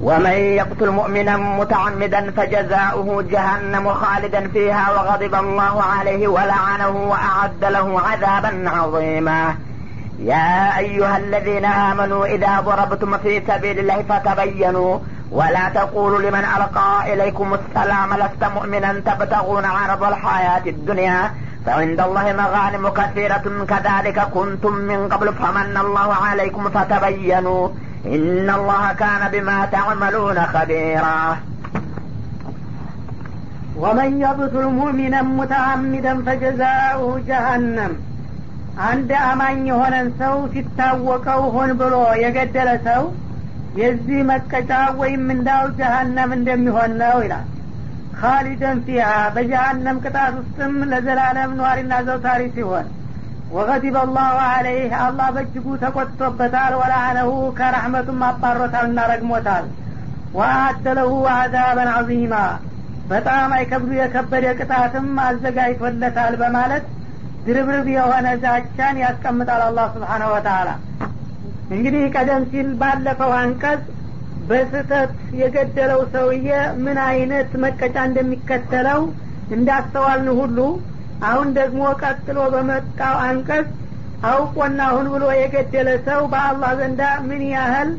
ومن يقتل مؤمنا متعمدا فجزاؤه جهنم خالدا فيها وغضب الله عليه ولعنه وأعد له عذابا عظيما. يا أيها الذين آمنوا إذا ضربتم في سبيل الله فتبينوا ولا تقولوا لمن ألقى إليكم السلام لست مؤمنا تبتغون عرض الحياة الدنيا فعند الله مغانم كثيرة كذلك كنتم من قبل فمن الله عليكم فتبينوا. إن الله كان بما تعملون خبيرا ومن يقتل مؤمنا متعمدا فجزاؤه جهنم አንድ አማኝ የሆነን ሰው ሲታወቀው ሆን ብሎ የገደለ ሰው የዚህ መቀጫ ወይም እንዳው ጀሀነም እንደሚሆን ነው ይላል ካሊደን ፊሃ በጀሀነም ቅጣት ውስጥም ለዘላለም ነዋሪና ዘውታሪ ሲሆን ወገዲበ አላሁ አለይህ አላህ በእጅጉ ተቆጥቶበታል። ወላአነሁ ከረሕመቱም አባሮታልና ረግሞታል። ወአደለሁ አዛበን አዚማ በጣም አይከብዱ የከበደ ቅጣትም አዘጋጅቶለታል በማለት ድርብርብ የሆነ ዛቻን ያስቀምጣል አላህ ስብሓነሁ ወተአላ እንግዲህ ቀደም ሲል ባለፈው አንቀጽ በስህተት የገደለው ሰውዬ ምን አይነት መቀጫ እንደሚከተለው እንዳስተዋልን ሁሉ አሁን ደግሞ ቀጥሎ በመጣው አንቀጽ አውቆና ሁን ብሎ የገደለ ሰው በአላህ ዘንዳ ምን ያህል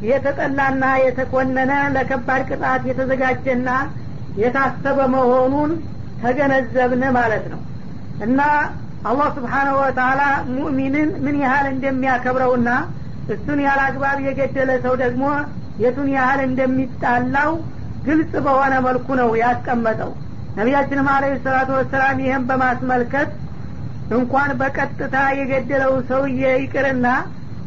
የተጠላና የተኮነነ ለከባድ ቅጣት የተዘጋጀና የታሰበ መሆኑን ተገነዘብን ማለት ነው። እና አላህ ስብሓናሁ ወተአላ ሙእሚንን ምን ያህል እንደሚያከብረውና እሱን ያለ አግባብ የገደለ ሰው ደግሞ የቱን ያህል እንደሚጣላው ግልጽ በሆነ መልኩ ነው ያስቀመጠው ነቢያችንም አለ ሰላቱ ወሰላም ይህም በማስመልከት እንኳን በቀጥታ የገደለው ሰውዬ ይቅርና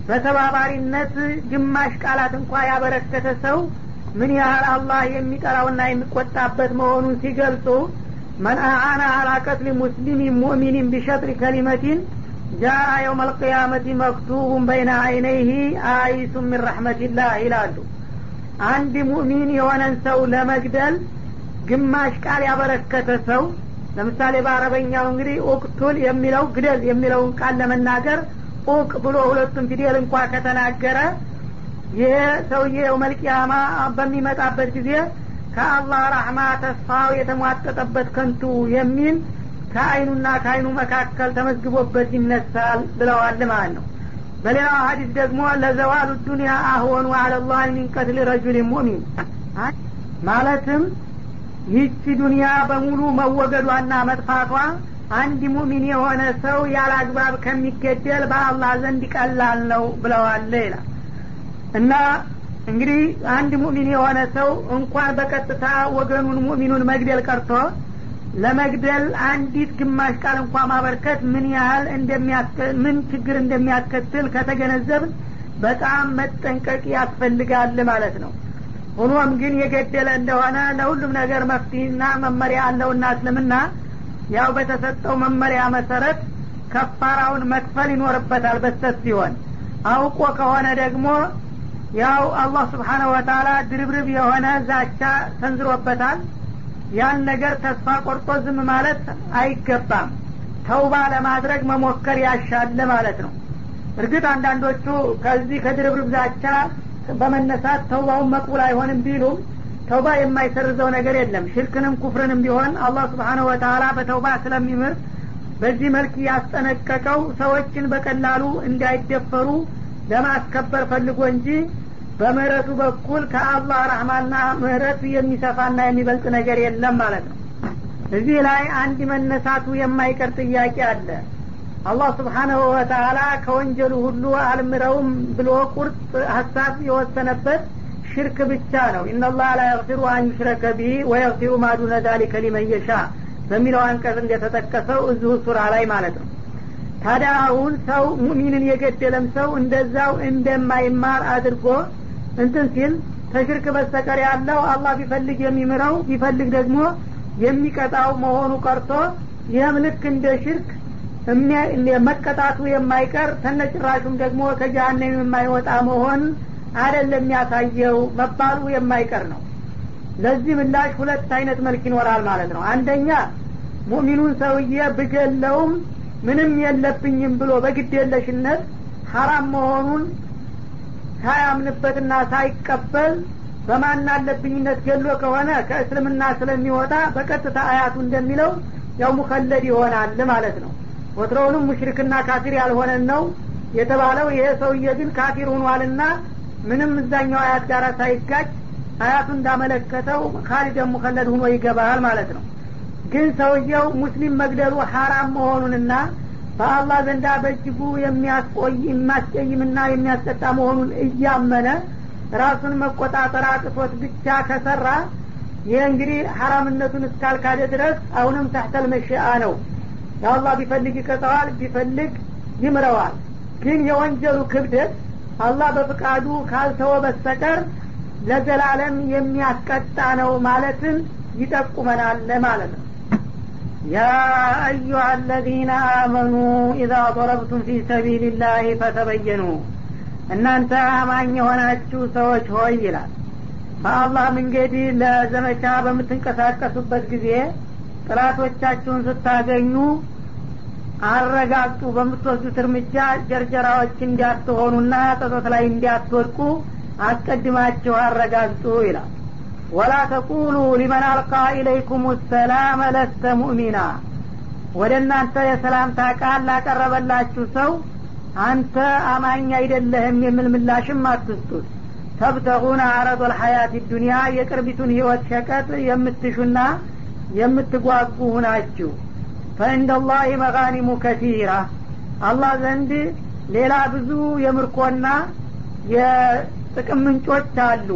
በተባባሪነት ግማሽ ቃላት እንኳ ያበረከተ ሰው ምን ያህል አላህ የሚጠራውና የሚቆጣበት መሆኑን ሲገልጹ መን አዓና አላ ቀትል ሙስሊም ሙእሚኒን ቢሸጥሪ ከሊመቲን ጃአ የውም አልቅያመቲ መክቱቡን በይነ አይነይህ አይሱ ምን ረሕመትላህ ይላሉ። አንድ ሙእሚን የሆነን ሰው ለመግደል ግማሽ ቃል ያበረከተ ሰው ለምሳሌ በአረበኛው እንግዲህ ኡቅቱል የሚለው ግደል የሚለውን ቃል ለመናገር ኡቅ ብሎ ሁለቱም ፊደል እንኳ ከተናገረ ይሄ ሰውዬ የውመልቅያማ በሚመጣበት ጊዜ ከአላህ ረሕማ ተስፋው የተሟጠጠበት ከንቱ የሚል ከአይኑና ከአይኑ መካከል ተመዝግቦበት ይነሳል ብለዋል ማለት ነው። በሌላው ሀዲስ ደግሞ ለዘዋሉ ዱኒያ አህወኑ አለላህ ሚን ቀትል ረጁል ሙእሚን ማለትም ይህቺ ዱኒያ በሙሉ መወገዷና መጥፋቷ አንድ ሙሚን የሆነ ሰው ያለ አግባብ ከሚገደል በአላህ ዘንድ ቀላል ነው ብለዋል ይላል። እና እንግዲህ አንድ ሙእሚን የሆነ ሰው እንኳን በቀጥታ ወገኑን ሙእሚኑን መግደል ቀርቶ ለመግደል አንዲት ግማሽ ቃል እንኳ ማበርከት ምን ያህል ምን ችግር እንደሚያስከትል ከተገነዘብ በጣም መጠንቀቅ ያስፈልጋል ማለት ነው ሆኖም ግን የገደለ እንደሆነ ለሁሉም ነገር መፍትሄና መመሪያ አለውና እስልምና ያው በተሰጠው መመሪያ መሰረት ከፋራውን መክፈል ይኖርበታል በስተት ሲሆን አውቆ ከሆነ ደግሞ ያው አላህ ስብሓነሁ ወተአላ ድርብርብ የሆነ ዛቻ ሰንዝሮበታል። ያን ነገር ተስፋ ቆርጦ ዝም ማለት አይገባም። ተውባ ለማድረግ መሞከር ያሻለ ማለት ነው። እርግጥ አንዳንዶቹ ከዚህ ከድርብርብ ዛቻ በመነሳት ተውባውን መቅቡል አይሆንም ቢሉም ተውባ የማይሰርዘው ነገር የለም። ሽርክንም ኩፍርንም ቢሆን አላህ ስብሓነሁ ወተአላ በተውባ ስለሚምር በዚህ መልክ ያስጠነቀቀው ሰዎችን በቀላሉ እንዳይደፈሩ ለማስከበር ፈልጎ እንጂ በምህረቱ በኩል ከአላህ ረህማና ምህረት የሚሰፋና የሚበልጥ ነገር የለም ማለት ነው። እዚህ ላይ አንድ መነሳቱ የማይቀር ጥያቄ አለ አላህ ስብሓናሁ ወተአላ ከወንጀሉ ሁሉ አልምረውም ብሎ ቁርጥ ሀሳብ የወሰነበት ሽርክ ብቻ ነው። ኢነላህ ላ የግፊሩ አን ዩሽረከ ቢሂ ወየግፊሩ ማዱነ ዛሊከ ሊመን በሚለው አንቀጽ እንደተጠቀሰው እዚሁ ሱራ ላይ ማለት ነው። ታዲያ አሁን ሰው ሙሚንን የገደለም ሰው እንደዛው እንደማይማር አድርጎ እንትን ሲል ተሽርክ በስተቀር ያለው አላህ ቢፈልግ የሚምረው ቢፈልግ ደግሞ የሚቀጣው መሆኑ ቀርቶ ይህም ልክ እንደ ሽርክ መቀጣቱ የማይቀር ተነጭራሹም ደግሞ ከጀሀነም የማይወጣ መሆን አደለም የሚያሳየው። መባሉ የማይቀር ነው። ለዚህ ምላሽ ሁለት አይነት መልክ ይኖራል ማለት ነው። አንደኛ ሙእሚኑን ሰውዬ ብገለውም ምንም የለብኝም ብሎ በግዴለሽነት ሀራም መሆኑን ሳያምንበትና ሳይቀበል በማን አለብኝነት ገሎ ከሆነ ከእስልምና ስለሚወጣ በቀጥታ አያቱ እንደሚለው ያው ሙከለድ ይሆናል ማለት ነው ወትሮውንም ሙሽሪክና ካፊር ያልሆነን ነው የተባለው። ይሄ ሰውዬ ግን ካፊር ሆኗልና ምንም እዛኛው አያት ጋር ሳይጋጭ አያቱ እንዳመለከተው ካሊደን ሙከለድ ሁኖ ይገባል ማለት ነው። ግን ሰውየው ሙስሊም መግደሉ ሀራም መሆኑንና በአላህ ዘንዳ በእጅጉ የሚያስቆይ የሚያስቀይምና የሚያስቀጣ መሆኑን እያመነ ራሱን መቆጣጠር አቅቶት ብቻ ከሰራ ይህ እንግዲህ ሀራምነቱን እስካልካደ ድረስ አሁንም ታህተል መሽአ ነው የአላህ ቢፈልግ ይቀጠዋል ቢፈልግ ይምረዋል ግን የወንጀሉ ክብደት አላህ በፍቃዱ ካልተወ በስተቀር ለዘላለም የሚያስቀጣ ነው ማለትን ይጠቁመናል ማለት ነው يا أيها الذين آمنوا إذا ضربتم في سبيل الله فتبينوا እናንተ አማኝ የሆናችሁ ሰዎች ሆይ ይላል በአላህ መንገድ ለዘመቻ በምትንቀሳቀሱበት ጊዜ ጥላቶቻችሁን ስታገኙ አረጋግጡ በምትወስዱት እርምጃ ጀርጀራዎች እንዲያትሆኑና ጠጦት ላይ እንዲያትወድቁ አስቀድማችሁ አረጋግጡ ይላል። ወላ ተቁሉ ሊመን አልቃ ኢለይኩም ሰላም ለስተ ሙእሚና። ወደ እናንተ የሰላምታ ቃል ላቀረበላችሁ ሰው አንተ አማኝ አይደለህም የሚል ምላሽም አትስጡት። ተብተጉን አረዶ ልሐያት ዱኒያ የቅርቢቱን ህይወት ሸቀጥ የምትሹና የምትጓጉ ሁናችሁ ፈእንደ ላህ መጋኒሙ ከቲራ አላህ ዘንድ ሌላ ብዙ የምርኮና የጥቅም ምንጮች አሉ።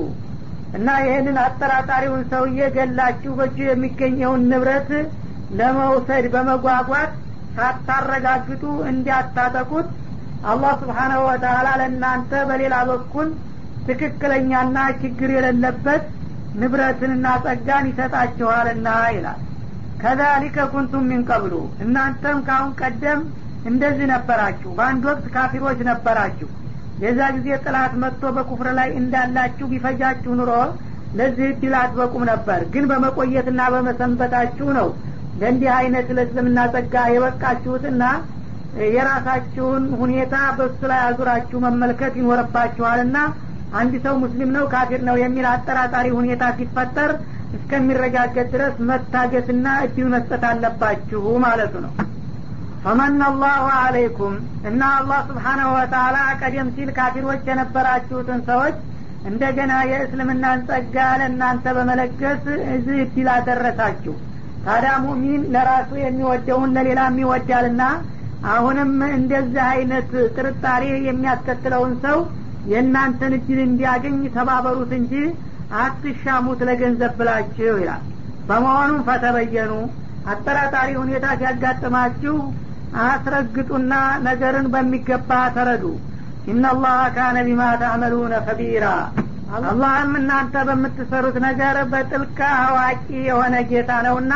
እና ይህንን አጠራጣሪውን ሰውዬ ገላችሁ በእጁ የሚገኘውን ንብረት ለመውሰድ በመጓጓት ሳታረጋግጡ እንዲያታጠቁት አላህ ስብሓናሁ ወተላ ለእናንተ በሌላ በኩል ትክክለኛና ችግር የሌለበት ንብረትንና ጸጋን ይሰጣችኋልና ይላል። ከዛሊከ ኩንቱም ሚንቀብሉ እናንተም ካሁን ቀደም እንደዚህ ነበራችሁ። በአንድ ወቅት ካፊሮች ነበራችሁ። የዛ ጊዜ ጥላት መጥቶ በኩፍር ላይ እንዳላችሁ ቢፈጃችሁ ኑሮ ለዚህ እድል አትበቁም ነበር። ግን በመቆየትና በመሰንበታችሁ ነው ለእንዲህ አይነት ለእስልምና ጸጋ የበቃችሁትና የራሳችሁን ሁኔታ በሱ ላይ አዙራችሁ መመልከት ይኖርባችኋልና አንድ ሰው ሙስሊም ነው ካፊር ነው የሚል አጠራጣሪ ሁኔታ ሲፈጠር እስከሚረጋገጥ ድረስ መታገትና እድል መስጠት አለባችሁ ማለቱ ነው። ፈመን አላሁ አለይኩም እና አላህ ስብሓናሁ ወተላ ቀደም ሲል ካፊሮች የነበራችሁትን ሰዎች እንደገና የእስልምናን ጸጋ ለእናንተ በመለገስ እዚህ እድል አደረሳችሁ። ታዲያ ሙሚን ለራሱ የሚወደውን ለሌላም ይወዳልና አሁንም እንደዚህ አይነት ጥርጣሬ የሚያስከትለውን ሰው የእናንተን እድል እንዲያገኝ ተባበሩት እንጂ አትሻሙት ለገንዘብ ብላችሁ ይላል። በመሆኑም ፈተበየኑ አጠራጣሪ ሁኔታ ሲያጋጥማችሁ አስረግጡና ነገርን በሚገባ ተረዱ። ኢናላህ ካነ ቢማ ታዕመሉነ ከቢራ አላህም እናንተ በምትሰሩት ነገር በጥልቅ አዋቂ የሆነ ጌታ ነውና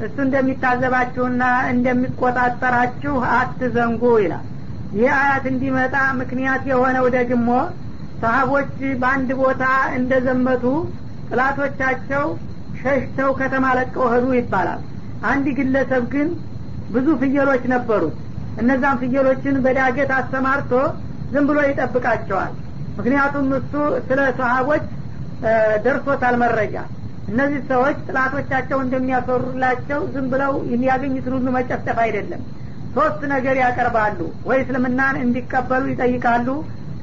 እሱ እንደሚታዘባችሁና እንደሚቆጣጠራችሁ አትዘንጉ ይላል ይህ አያት እንዲመጣ ምክንያት የሆነው ደግሞ ሰሀቦች በአንድ ቦታ እንደዘመቱ ጥላቶቻቸው ሸሽተው ከተማ ለቀው ሄዱ ይባላል። አንድ ግለሰብ ግን ብዙ ፍየሎች ነበሩት እነዛም ፍየሎችን በዳገት አሰማርቶ ዝም ብሎ ይጠብቃቸዋል። ምክንያቱም እሱ ስለ ሰሀቦች ደርሶታል መረጃ። እነዚህ ሰዎች ጥላቶቻቸው እንደሚያፈሩላቸው ዝም ብለው የሚያገኙትን ሁሉ መጨፍጨፍ አይደለም ሶስት ነገር ያቀርባሉ። ወይ እስልምናን እንዲቀበሉ ይጠይቃሉ።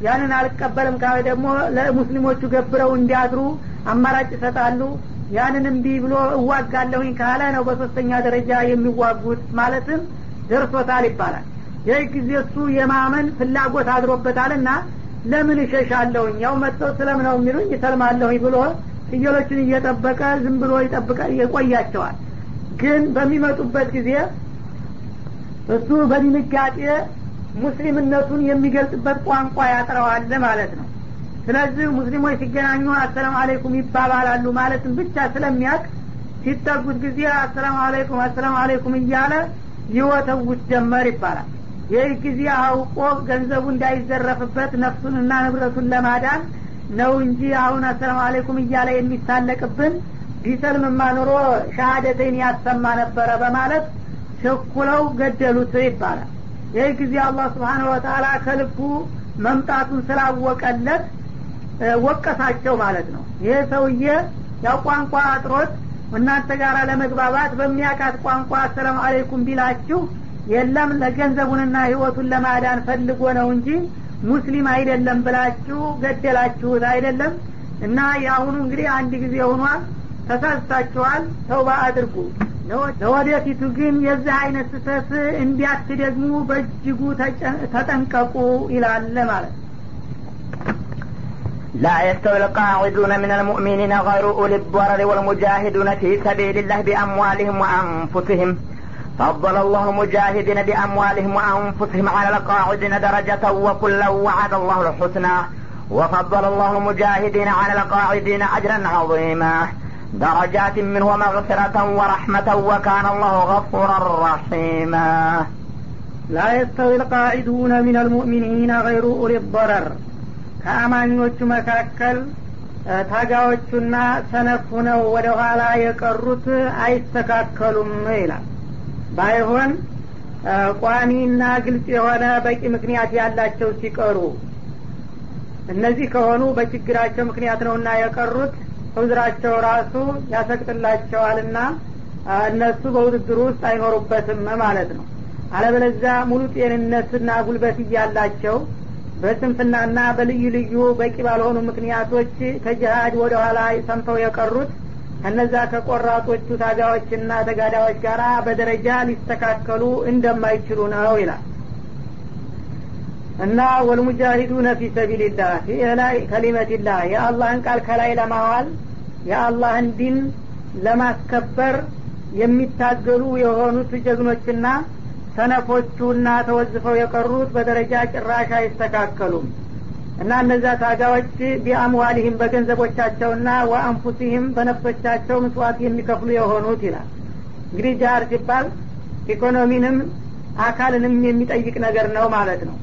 ያንን አልቀበልም ካለ ደግሞ ለሙስሊሞቹ ገብረው እንዲያድሩ አማራጭ ይሰጣሉ። ያንን እምቢ ብሎ እዋጋለሁኝ ካለ ነው በሶስተኛ ደረጃ የሚዋጉት። ማለትም ደርሶታል ይባላል። ይህ ጊዜ እሱ የማመን ፍላጎት አድሮበታልና ለምን እሸሻለሁኝ? ያው መጥተው ስለም ነው የሚሉኝ ይሰልማለሁኝ ብሎ ፍየሎችን እየጠበቀ ዝም ብሎ ይጠብቀ ይቆያቸዋል ግን በሚመጡበት ጊዜ እሱ በድንጋጤ ሙስሊምነቱን የሚገልጽበት ቋንቋ ያጥረዋል ማለት ነው። ስለዚህ ሙስሊሞች ሲገናኙ አሰላሙ አለይኩም ይባባላሉ ማለትም ብቻ ስለሚያቅ ሲጠጉት ጊዜ አሰላሙ አለይኩም አሰላሙ አለይኩም እያለ ይወተውት ጀመር ይባላል። ይህ ጊዜ አውቆ ገንዘቡ እንዳይዘረፍበት ነፍሱንና ንብረቱን ለማዳን ነው እንጂ አሁን አሰላሙ አለይኩም እያለ የሚሳለቅብን ቢሰልምማ ኑሮ ሻሃደተይን ያሰማ ነበረ በማለት ቸኩለው ገደሉት ይባላል። ይህ ጊዜ አላህ ስብሓን ወተላ ከልቡ መምጣቱን ስላወቀለት ወቀሳቸው ማለት ነው። ይሄ ሰውዬ ያው ቋንቋ አጥሮት እናንተ ጋር ለመግባባት በሚያቃት ቋንቋ አሰላሙ አለይኩም ቢላችሁ የለም ለገንዘቡንና ህይወቱን ለማዳን ፈልጎ ነው እንጂ ሙስሊም አይደለም ብላችሁ ገደላችሁት አይደለም። እና የአሁኑ እንግዲህ አንድ ጊዜ ሆኗል። ተሳስታችኋል። ተውባ አድርጉ ለወደፊቱ ግን የዚህ አይነት ስህተት እንዲያትደግሙ በእጅጉ ተጠንቀቁ ይላል ማለት ነው لا يستوي القاعدون من المؤمنين غير أولي الضرر والمجاهدون في سبيل الله بأموالهم وأنفسهم فضل الله مجاهدين بأموالهم وأنفسهم على القاعدين درجة وكلا وعد الله الحسنى وفضل الله المجاهدين على القاعدين أجرا عظيما درجات منه ومغفرة ورحمة وكان الله غفورا رحيما لا يستوي القاعدون من المؤمنين غير أولي الضرر ከአማኞቹ መካከል ታጋዎቹና ሰነፍ ሁነው ወደ ኋላ የቀሩት አይስተካከሉም ይላል ባይሆን ቋሚና ግልጽ የሆነ በቂ ምክንያት ያላቸው ሲቀሩ እነዚህ ከሆኑ በችግራቸው ምክንያት ነውና የቀሩት ውዝራቸው ራሱ ያሰቅጥላቸዋልና እነሱ በውድድሩ ውስጥ አይኖሩበትም ማለት ነው። አለበለዚያ ሙሉ ጤንነትና ጉልበት እያላቸው በስንፍናና በልዩ ልዩ በቂ ባልሆኑ ምክንያቶች ከጅሃድ ወደ ኋላ ሰምተው የቀሩት ከነዛ ከቆራጦቹ ታጋዎችና ተጋዳዮች ጋር በደረጃ ሊስተካከሉ እንደማይችሉ ነው ይላል። እና ወልሙጃሂዱነ ፊ ሰቢልላህ ላይ ከሊመትላህ የአላህን ቃል ከላይ ለማዋል የአላህን ዲን ለማስከበር የሚታገሉ የሆኑት ጀግኖችና ሰነፎቹና ተወዝፈው የቀሩት በደረጃ ጭራሽ አይስተካከሉም። እና እነዛ ታጋዎች ቢአምዋሊህም በገንዘቦቻቸውና ወአንፉሲህም በነፍሶቻቸው ምስዋት የሚከፍሉ የሆኑት ይላል። እንግዲህ ጃር ሲባል ኢኮኖሚንም አካልንም የሚጠይቅ ነገር ነው ማለት ነው።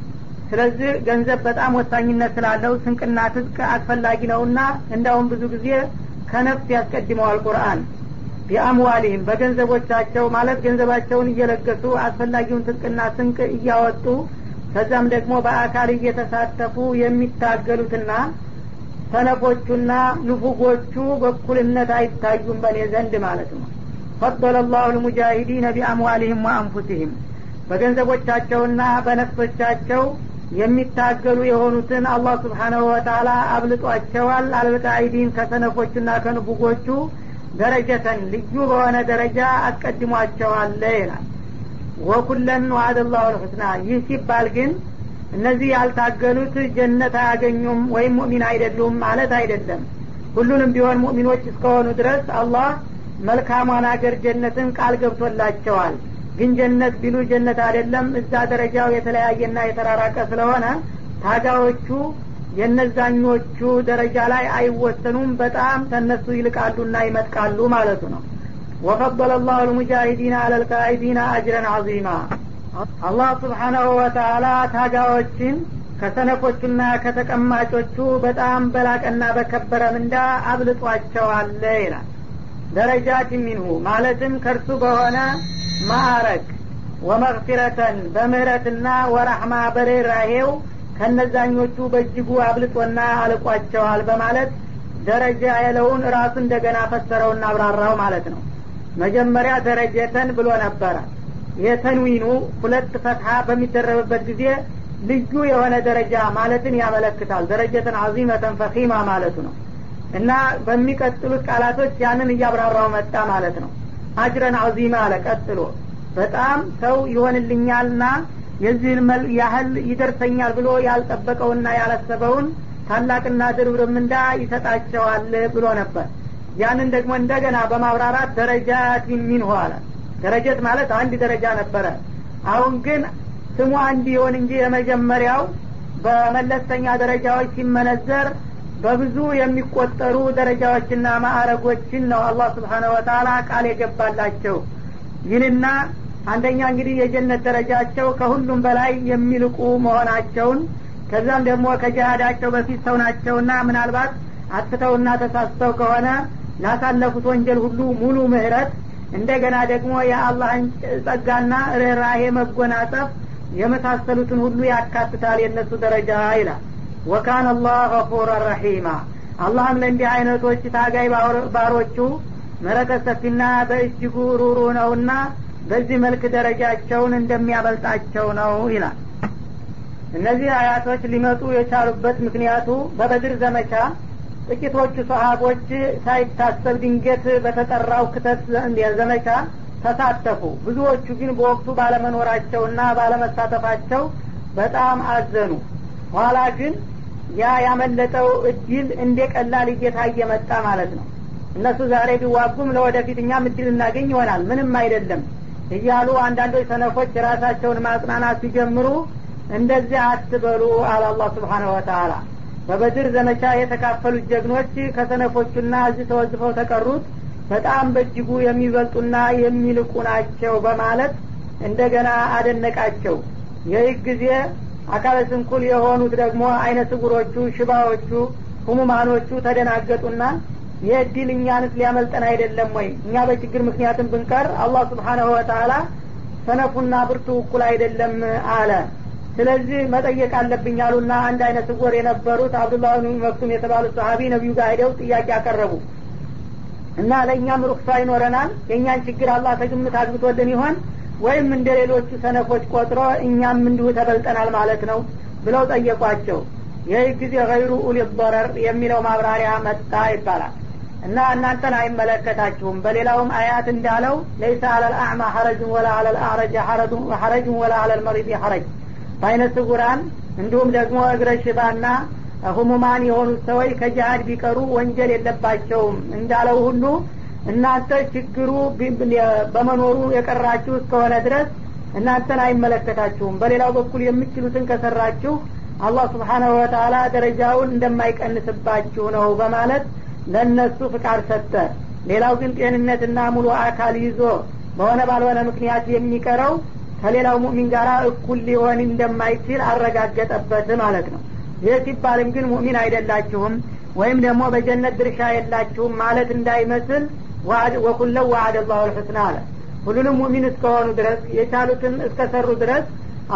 ስለዚህ ገንዘብ በጣም ወሳኝነት ስላለው ስንቅና ትጥቅ አስፈላጊ ነውና እንዳውም ብዙ ጊዜ ከነፍስ ያስቀድመዋል ቁርአን ቢአምዋሊህም በገንዘቦቻቸው ማለት ገንዘባቸውን እየለገሱ አስፈላጊውን ትጥቅና ስንቅ እያወጡ ከዛም ደግሞ በአካል እየተሳተፉ የሚታገሉትና ሰነፎቹና ንፉጎቹ በኩልነት አይታዩም በእኔ ዘንድ ማለት ነው። ፈضለ ላሁ ልሙጃሂዲነ ቢአምዋሊህም ወአንፉሲህም በገንዘቦቻቸውና በነፍሶቻቸው የሚታገሉ የሆኑትን አላህ ስብሓናሁ ወተላ አብልጧቸዋል። አልቃይዲን ከሰነፎቹና ከንፉጎቹ ደረጀተን ልዩ በሆነ ደረጃ አስቀድሟቸዋል ይላል። ወኩለን ዋአደ ላሁ ልሑስና ይህ ሲባል ግን እነዚህ ያልታገሉት ጀነት አያገኙም ወይም ሙእሚን አይደሉም ማለት አይደለም። ሁሉንም ቢሆን ሙእሚኖች እስከሆኑ ድረስ አላህ መልካሟን አገር ጀነትን ቃል ገብቶላቸዋል ግን ጀነት ቢሉ ጀነት አይደለም። እዛ ደረጃው የተለያየና የተራራቀ ስለሆነ ታጋዎቹ የነዛኞቹ ደረጃ ላይ አይወሰኑም። በጣም ተነሱ ይልቃሉና ይመጥቃሉ ማለቱ ነው። ወፈضለ ላሁ ልሙጃሂዲን አለ ልቃኢዲን አጅረን አዚማ አላህ ስብሓናሁ ወተአላ ታጋዎችን ከሰነፎቹና ከተቀማጮቹ በጣም በላቀና በከበረ ምንዳ አብልጧቸዋል ይላል። ደረጃት ሚንሁ ማለትም ከእርሱ በሆነ ማዕረግ ወመግፊረተን በምህረትና ወራህማ በሬራሄው ከነዛኞቹ በእጅጉ አብልጦና አልቋቸዋል በማለት ደረጃ ያለውን ራሱ እንደገና ፈሰረውና አብራራው ማለት ነው። መጀመሪያ ደረጀተን ብሎ ነበረ። የተንዊኑ ሁለት ፈትሀ በሚደረብበት ጊዜ ልዩ የሆነ ደረጃ ማለትን ያመለክታል። ደረጀተን አዚመተን ፈኺማ ማለቱ ነው። እና በሚቀጥሉት ቃላቶች ያንን እያብራራው መጣ ማለት ነው አጅረን አዚማ አለ ቀጥሎ። በጣም ሰው ይሆንልኛልና የዚህን መል ያህል ይደርሰኛል ብሎ ያልጠበቀውና ያላሰበውን ታላቅና ድርብርብ ምንዳ ይሰጣቸዋል ብሎ ነበር። ያንን ደግሞ እንደገና በማብራራት ደረጃት ሚንሁ አለ። ደረጀት ማለት አንድ ደረጃ ነበረ። አሁን ግን ስሙ አንድ ይሆን እንጂ የመጀመሪያው በመለስተኛ ደረጃዎች ሲመነዘር በብዙ የሚቆጠሩ ደረጃዎችና ማዕረጎችን ነው አላህ ስብሓነ ወተላ ቃል የገባላቸው። ይህንና አንደኛ እንግዲህ የጀነት ደረጃቸው ከሁሉም በላይ የሚልቁ መሆናቸውን ከዛም ደግሞ ከጅሃዳቸው በፊት ሰው ናቸውና ምናልባት አትተውና ተሳስተው ከሆነ ላሳለፉት ወንጀል ሁሉ ሙሉ ምህረት እንደገና ደግሞ የአላህን ጸጋና ርኅራሄ መጎናጸፍ የመሳሰሉትን ሁሉ ያካትታል የእነሱ ደረጃ ይላል ወካን አላህ ገፉረ ረሒማ። አላህም ለእንዲህ አይነቶች ታጋይ ባሮቹ ምሕረተ ሰፊና በእጅጉ ሩሩ ነውና በዚህ መልክ ደረጃቸውን እንደሚያበልጣቸው ነው ይላል። እነዚህ አያቶች ሊመጡ የቻሉበት ምክንያቱ በበድር ዘመቻ ጥቂቶቹ ሰሀቦች ሳይታሰብ ድንገት በተጠራው ክተት ዘመቻ ተሳተፉ። ብዙዎቹ ግን በወቅቱ ባለመኖራቸውና ባለመሳተፋቸው በጣም አዘኑ። ኋላ ግን ያ ያመለጠው እድል እንደ ቀላል እየታየ መጣ ማለት ነው። እነሱ ዛሬ ቢዋጉም ለወደፊት እኛም እድል እናገኝ ይሆናል። ምንም አይደለም እያሉ አንዳንዶች ሰነፎች ራሳቸውን ማጽናናት ሲጀምሩ እንደዚህ አትበሉ አለ አላህ ስብሓነሁ ወተአላ በበድር ዘመቻ የተካፈሉት ጀግኖች ከሰነፎቹና እዚህ ተወዝፈው ተቀሩት በጣም በእጅጉ የሚበልጡና የሚልቁ ናቸው በማለት እንደገና አደነቃቸው። ይህ ጊዜ አካለ ስንኩል የሆኑት ደግሞ አይነ ስጉሮቹ ሽባዎቹ ሁሙማኖቹ ተደናገጡና ይህ እድል እኛንስ ሊያመልጠን አይደለም ወይ? እኛ በችግር ምክንያትም ብንቀር አላህ ስብሓናሁ ወተአላ ሰነፉና ብርቱ እኩል አይደለም አለ። ስለዚህ መጠየቅ አለብኝ አሉና አንድ አይነ ስጎር የነበሩት አብዱላህ ብን መክቱም የተባሉት ሰሀቢ ነቢዩ ጋር ሄደው ጥያቄ አቀረቡ። እና ለእኛም ሩክሳ ይኖረናል። የእኛን ችግር አላህ ከግምት አግብቶልን ይሆን ወይም እንደ ሌሎቹ ሰነፎች ቆጥሮ እኛም እንዲሁ ተበልጠናል ማለት ነው ብለው ጠየቋቸው። ይህ ጊዜ ገይሩ ኡሊ ضረር የሚለው ማብራሪያ መጣ ይባላል። እና እናንተን አይመለከታችሁም። በሌላውም አያት እንዳለው ለይሰ አለ ልአዕማ ሐረጅን ወላ አለ ልአዕረጅ ሐረጅን ወላ አለ ልመሪድ ሐረጅ በአይነ ስጉራን እንዲሁም ደግሞ እግረ ሽባና ህሙማን የሆኑት ሰዎች ከጅሀድ ቢቀሩ ወንጀል የለባቸውም እንዳለው ሁሉ እናንተ ችግሩ በመኖሩ የቀራችሁ እስከሆነ ድረስ እናንተን አይመለከታችሁም። በሌላው በኩል የምችሉትን ከሰራችሁ አላህ ስብሓናሁ ወተአላ ደረጃውን እንደማይቀንስባችሁ ነው በማለት ለእነሱ ፍቃድ ሰጠ። ሌላው ግን ጤንነትና ሙሉ አካል ይዞ በሆነ ባልሆነ ምክንያት የሚቀረው ከሌላው ሙእሚን ጋር እኩል ሊሆን እንደማይችል አረጋገጠበት ማለት ነው። ይህ ሲባልም ግን ሙእሚን አይደላችሁም ወይም ደግሞ በጀነት ድርሻ የላችሁም ማለት እንዳይመስል ወኩለው ዋዕድ አላሁ ልሑስና አለ ሁሉንም ሙእሚን እስከሆኑ ድረስ የቻሉትን እስከሰሩ ድረስ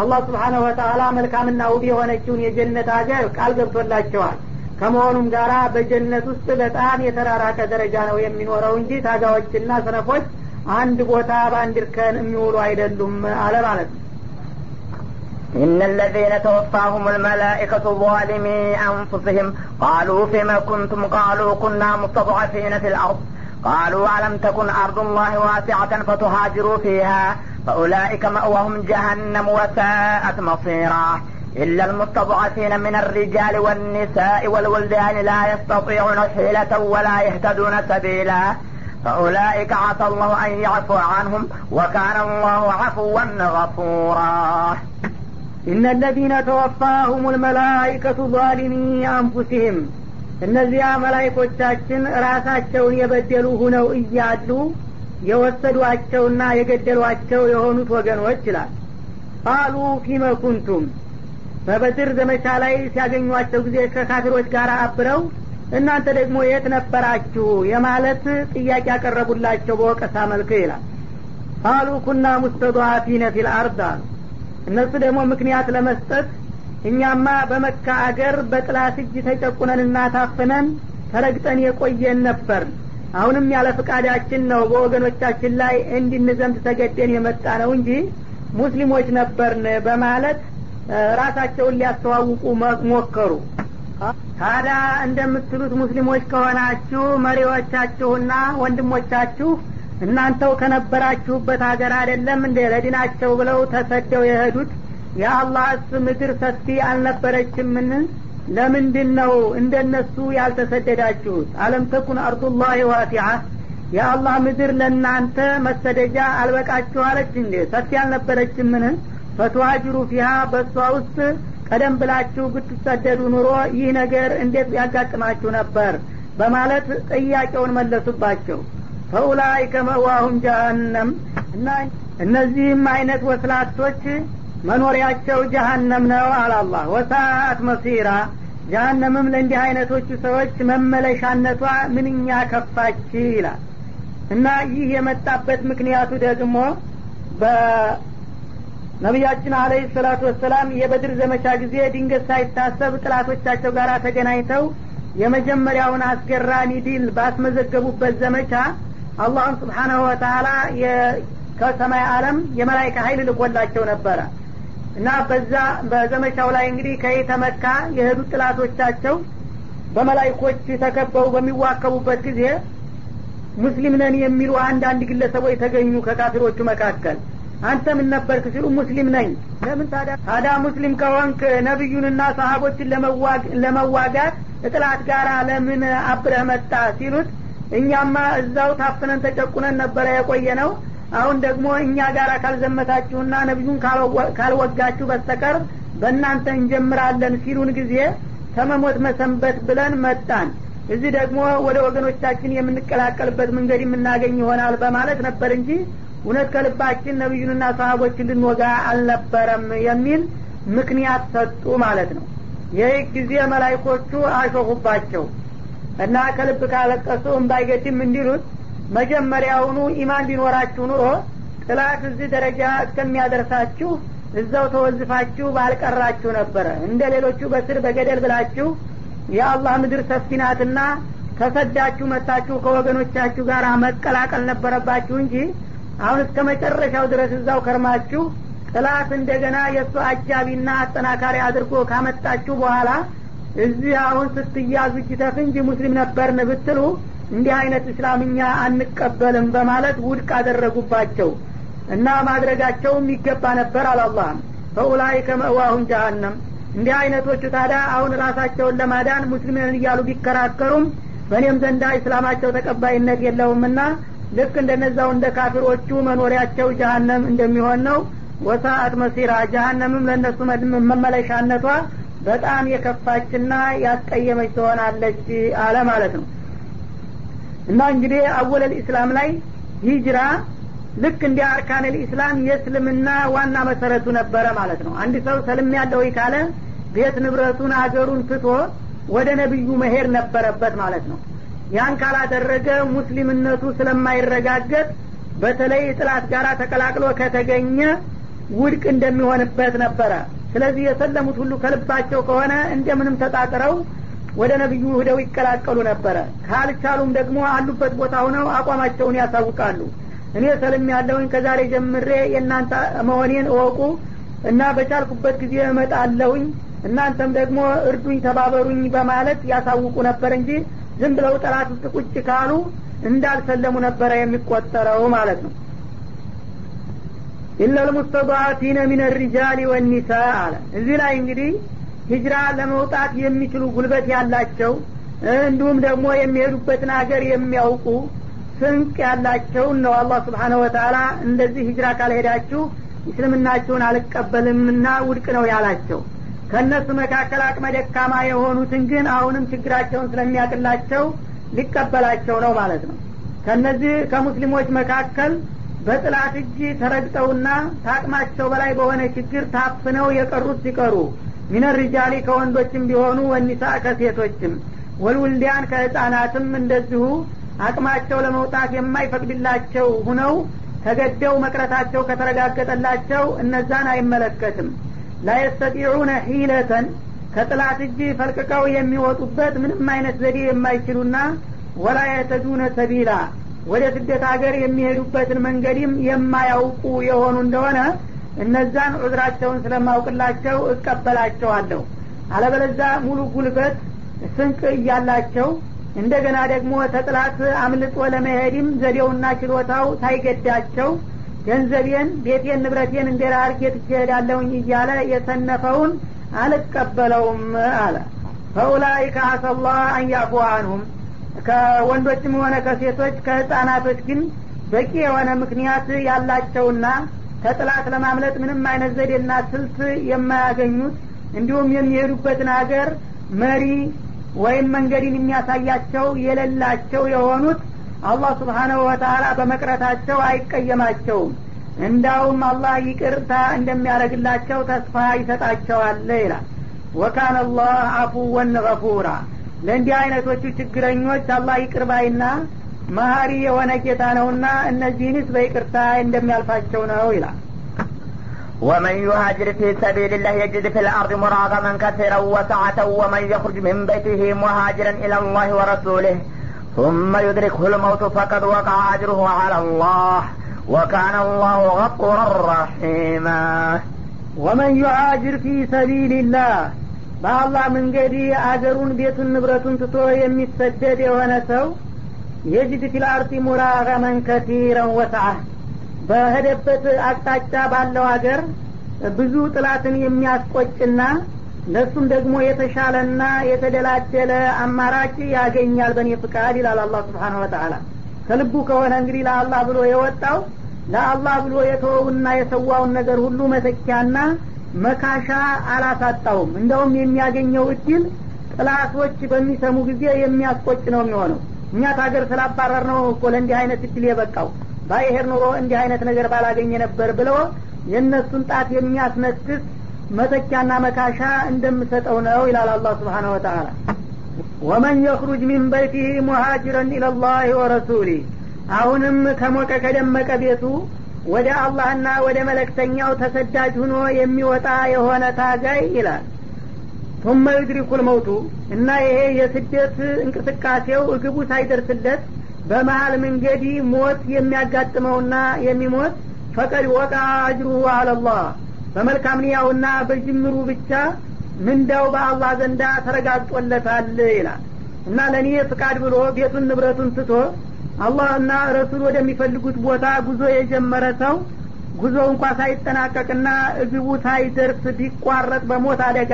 አላህ ስብሓነሁ ወተአላ መልካምና ውብ የሆነችውን የጀነት ሀገር ቃል ገብቶላቸዋል ከመሆኑም ጋራ በጀነት ውስጥ በጣም የተራራቀ ደረጃ ነው የሚኖረው እንጂ ታጋዎችና ሰነፎች አንድ ቦታ በአንድ እርከን የሚውሉ አይደሉም አለ ማለት ነው إن الذين توفاهم الملائكة ظالمي أنفسهم قالوا فيما كنتم قالوا كنا مستضعفين في الأرض قالوا ألم تكن أرض الله واسعة فتهاجروا فيها فأولئك مأواهم جهنم وساءت مصيرا. إلا المستضعفين من الرجال والنساء والولدان لا يستطيعون حيلة ولا يهتدون سبيلا. فأولئك عسى الله أن يعفو عنهم وكان الله عفوا غفورا. إن الذين توفاهم الملائكة ظالمي أنفسهم. እነዚያ መላይኮቻችን ራሳቸውን የበደሉ ሁነው እያሉ የወሰዷቸውና የገደሏቸው የሆኑት ወገኖች ይላል። ቃሉ ፊመ ኩንቱም በበድር ዘመቻ ላይ ሲያገኟቸው ጊዜ ከካፊሮች ጋር አብረው እናንተ ደግሞ የት ነበራችሁ የማለት ጥያቄ ያቀረቡላቸው በወቀሳ መልክ ይላል። ቃሉ ኩና ሙስተضዓፊነ ፊል አርድ አሉ። እነሱ ደግሞ ምክንያት ለመስጠት እኛማ በመካ አገር በጥላት እጅ ተጨቁነንና ታፍነን ተረግጠን የቆየን ነበር። አሁንም ያለ ፍቃዳችን ነው በወገኖቻችን ላይ እንድንዘምት ተገደን የመጣ ነው እንጂ ሙስሊሞች ነበርን በማለት ራሳቸውን ሊያስተዋውቁ ሞከሩ። ታዲያ እንደምትሉት ሙስሊሞች ከሆናችሁ መሪዎቻችሁና ወንድሞቻችሁ እናንተው ከነበራችሁበት ሀገር አይደለም እንደ ለዲናቸው ብለው ተሰደው የሄዱት የአላህስ ምድር ሰፊ አልነበረችምን? ለምንድን ነው እንደነሱ ያልተሰደዳችሁት? አለም ተኩን አርዱላህ ዋሲዓ የአላህ ምድር ለእናንተ መሰደጃ አልበቃችሁ አለች እንዴ? ሰፊ አልነበረችምን? ፈትዋጅሩ ፊሃ በእሷ ውስጥ ቀደም ብላችሁ ብትሰደዱ ኑሮ ይህ ነገር እንዴት ያጋጥማችሁ ነበር? በማለት ጥያቄውን መለሱባቸው። ፈኡላይከ መዋሁም ጀሀነም እና እነዚህም አይነት ወስላቶች መኖሪያቸው ጀሀነም ነው አላላህ ወሳት መሲራ። ጀሀነምም ለእንዲህ አይነቶቹ ሰዎች መመለሻነቷ ምንኛ ከፋች ይላል። እና ይህ የመጣበት ምክንያቱ ደግሞ ነቢያችን አለህ ሰላቱ ወሰላም የበድር ዘመቻ ጊዜ ድንገት ሳይታሰብ ጥላቶቻቸው ጋር ተገናኝተው የመጀመሪያውን አስገራሚ ድል ባስመዘገቡበት ዘመቻ አላህም ስብሓናሁ ወተላ ከሰማይ አለም የመላይካ ሀይል ልኮላቸው ነበረ እና በዛ በዘመቻው ላይ እንግዲህ ከየተ መካ የሄዱት ጥላቶቻቸው በመላይኮች ተከበው በሚዋከቡበት ጊዜ ሙስሊም ነን የሚሉ አንዳንድ ግለሰቦች ተገኙ ከካፊሮቹ መካከል። አንተ ምን ነበርክ ሲሉ ሙስሊም ነኝ። ለምን ታዲያ? ታዲያ ሙስሊም ከሆንክ ነቢዩንና ሰሀቦችን ለመዋጋት እጥላት ጋር ለምን አብረህ መጣ ሲሉት እኛማ እዛው ታፍነን ተጨቁነን ነበረ የቆየ ነው አሁን ደግሞ እኛ ጋር ካልዘመታችሁና ነቢዩን ካልወጋችሁ በስተቀር በእናንተ እንጀምራለን ሲሉን ጊዜ ከመሞት መሰንበት ብለን መጣን። እዚህ ደግሞ ወደ ወገኖቻችን የምንቀላቀልበት መንገድ የምናገኝ ይሆናል በማለት ነበር እንጂ እውነት ከልባችን ነቢዩንና ሰሀቦችን ልንወጋ አልነበረም የሚል ምክንያት ሰጡ ማለት ነው። ይህ ጊዜ መላይኮቹ አሾፉባቸው እና ከልብ ካለቀሱ እምባይገድም እንዲሉት መጀመሪያውኑ ኢማን ቢኖራችሁ ኑሮ ጥላት እዚህ ደረጃ እስከሚያደርሳችሁ እዛው ተወዝፋችሁ ባልቀራችሁ ነበረ። እንደ ሌሎቹ በስር በገደል ብላችሁ የአላህ ምድር ሰፊ ናትና ተሰዳችሁ መታችሁ ከወገኖቻችሁ ጋር መቀላቀል ነበረባችሁ እንጂ አሁን እስከ መጨረሻው ድረስ እዛው ከርማችሁ ጥላት እንደገና የእሱ አጃቢና አጠናካሪ አድርጎ ካመጣችሁ በኋላ እዚህ አሁን ስትያዙ እጅተፍ እንጂ ሙስሊም ነበርን ብትሉ እንዲህ አይነት እስላምኛ አንቀበልም በማለት ውድቅ አደረጉባቸው እና ማድረጋቸውም ይገባ ነበር አላላህም ፈኡላይከ መእዋሁም ጀሀነም እንዲህ አይነቶቹ ታዲያ አሁን ራሳቸውን ለማዳን ሙስሊምን እያሉ ቢከራከሩም በእኔም ዘንዳ እስላማቸው ተቀባይነት የለውምና ልክ እንደነዛው እንደ ካፊሮቹ መኖሪያቸው ጀሀነም እንደሚሆን ነው። ወሳአት መሲራ ጀሀነምም ለእነሱ መመለሻነቷ በጣም የከፋችና ያስቀየመች ትሆናለች አለ ማለት ነው እና እንግዲህ አወለል ኢስላም ላይ ሂጅራ ልክ እንደ አርካን ኢስላም የእስልምና ዋና መሰረቱ ነበረ ማለት ነው። አንድ ሰው ሰልም ያለው ካለ ቤት ንብረቱን አገሩን ትቶ ወደ ነቢዩ መሄድ ነበረበት ማለት ነው። ያን ካላደረገ ሙስሊምነቱ ስለማይረጋገጥ በተለይ ጥላት ጋር ተቀላቅሎ ከተገኘ ውድቅ እንደሚሆንበት ነበረ። ስለዚህ የሰለሙት ሁሉ ከልባቸው ከሆነ እንደምንም ተጣጥረው ወደ ነቢዩ ሂደው ይቀላቀሉ ነበረ። ካልቻሉም ደግሞ አሉበት ቦታ ሁነው አቋማቸውን ያሳውቃሉ። እኔ ሰልም ያለውኝ ከዛሬ ጀምሬ የእናንተ መሆኔን እወቁ እና በቻልኩበት ጊዜ እመጣለሁኝ። እናንተም ደግሞ እርዱኝ ተባበሩኝ በማለት ያሳውቁ ነበር እንጂ ዝም ብለው ጠላት ውስጥ ቁጭ ካሉ እንዳልሰለሙ ነበረ የሚቆጠረው ማለት ነው። ኢላ ልሙስተضዓፊነ ሚን ሪጃል ወኒሳ አለ። እዚህ ላይ እንግዲህ ሂጅራ ለመውጣት የሚችሉ ጉልበት ያላቸው እንዲሁም ደግሞ የሚሄዱበትን ሀገር የሚያውቁ ስንቅ ያላቸውን ነው። አላህ ስብሓነ ወተላ እንደዚህ ሂጅራ ካልሄዳችሁ እስልምናችሁን አልቀበልምና ውድቅ ነው ያላቸው። ከእነሱ መካከል አቅመ ደካማ የሆኑትን ግን አሁንም ችግራቸውን ስለሚያቅላቸው ሊቀበላቸው ነው ማለት ነው። ከነዚህ ከሙስሊሞች መካከል በጥላት እጅ ተረግጠውና ታቅማቸው በላይ በሆነ ችግር ታፍነው የቀሩት ሲቀሩ ሚነር ሪጃሊ ከወንዶችም ቢሆኑ ወኒሳ ከሴቶችም ወልውልዲያን ከህፃናትም እንደዚሁ አቅማቸው ለመውጣት የማይፈቅድላቸው ሁነው ተገደው መቅረታቸው ከተረጋገጠላቸው እነዛን አይመለከትም። ላየስተጢዑነ ሂለተን ከጥላት እጅ ፈልቅቀው የሚወጡበት ምንም አይነት ዘዴ የማይችሉና ወላ የተዱነ ሰቢላ ወደ ስደት ሀገር የሚሄዱበትን መንገድም የማያውቁ የሆኑ እንደሆነ እነዛን ዑዝራቸውን ስለማውቅላቸው እቀበላቸዋለሁ። አለበለዛ ሙሉ ጉልበት ስንቅ እያላቸው እንደገና ደግሞ ተጥላት አምልጦ ለመሄድም ዘዴውና ችሎታው ሳይገዳቸው ገንዘቤን ቤቴን ንብረቴን እንደ ራርጌ ትሄዳለሁኝ እያለ የሰነፈውን አልቀበለውም አለ። ፈኡላይከ አሰላህ አንያፉ አንሁም። ከወንዶችም ሆነ ከሴቶች ከህፃናቶች ግን በቂ የሆነ ምክንያት ያላቸውና ከጥላት ለማምለጥ ምንም አይነት ዘዴና ስልት የማያገኙት እንዲሁም የሚሄዱበትን ሀገር መሪ ወይም መንገድን የሚያሳያቸው የሌላቸው የሆኑት አላህ ስብሓናሁ ወተላ በመቅረታቸው አይቀየማቸውም። እንዳውም አላህ ይቅርታ እንደሚያደረግላቸው ተስፋ ይሰጣቸዋል ይላል። ወካነ አላህ አፉወን ገፉራ። ለእንዲህ አይነቶቹ ችግረኞች አላህ ይቅርባይና መሀሪ የሆነ ጌታ ነውና እነዚህንስ በይቅርታ እንደሚያልፋቸው ነው ይላል ومن يهاجر في سبيل الله يجد في الأرض مراغما كثيرا وسعة ومن يخرج من بيته مهاجرا إلى الله ورسوله ثم يدركه الموت فقد وقع أجره على الله وكان الله غفورا رحيما ወመን ዩሃጅር ፊ ሰቢልላህ በአላህ መንገድ አገሩን ቤቱን ንብረቱን ትቶ የሚሰደድ የሆነ ሰው የጅድ ፊል አርጢ ሙራገመን ከቲረን ወሰዓ በሄደበት አቅጣጫ ባለው ሀገር ብዙ ጥላትን የሚያስቆጭና ለሱም ደግሞ የተሻለና የተደላደለ አማራጭ ያገኛል በእኔ ፍቃድ ይላል አላህ ስብሓን ወተአላ ከልቡ ከሆነ እንግዲህ ለአላህ ብሎ የወጣው ለአላህ ብሎ የተወውና የሰዋውን ነገር ሁሉ መተኪያና መካሻ አላሳጣውም። እንደውም የሚያገኘው እድል ጥላቶች በሚሰሙ ጊዜ የሚያስቆጭ ነው የሚሆነው እኛ ከሀገር ስላባረር ነው እኮ ለእንዲህ አይነት እድል የበቃው። ባይሄድ ኑሮ እንዲህ አይነት ነገር ባላገኘ ነበር ብሎ የእነሱን ጣት የሚያስነክስ መተኪያና መካሻ እንደምሰጠው ነው ይላል አላህ ስብሓን ወተአላ ومن يخرج من بيته مهاجرا إلى الله ورسوله አሁንም ከሞቀ ከደመቀ ቤቱ ወደ አላህና ወደ መለክተኛው ተሰዳጅ ሁኖ የሚወጣ የሆነ ታጋይ ይላል ثم يدركه الموت እና ይሄ የስደት እንቅስቃሴው እግቡ ሳይደርስለት በመሀል መንገድ ሞት የሚያጋጥመውና የሚሞት فقد وقع أجره على الله። በመልካም ንያው እና በጅምሩ ብቻ ምንዳው በአላህ ዘንዳ ተረጋግጦለታል ይላል። እና ለእኔ ፍቃድ ብሎ ቤቱን ንብረቱን ትቶ አላህና ረሱል ወደሚፈልጉት ቦታ ጉዞ የጀመረ ሰው ጉዞ እንኳ ሳይጠናቀቅና እግቡ ሳይደርስ ቢቋረጥ በሞት አደጋ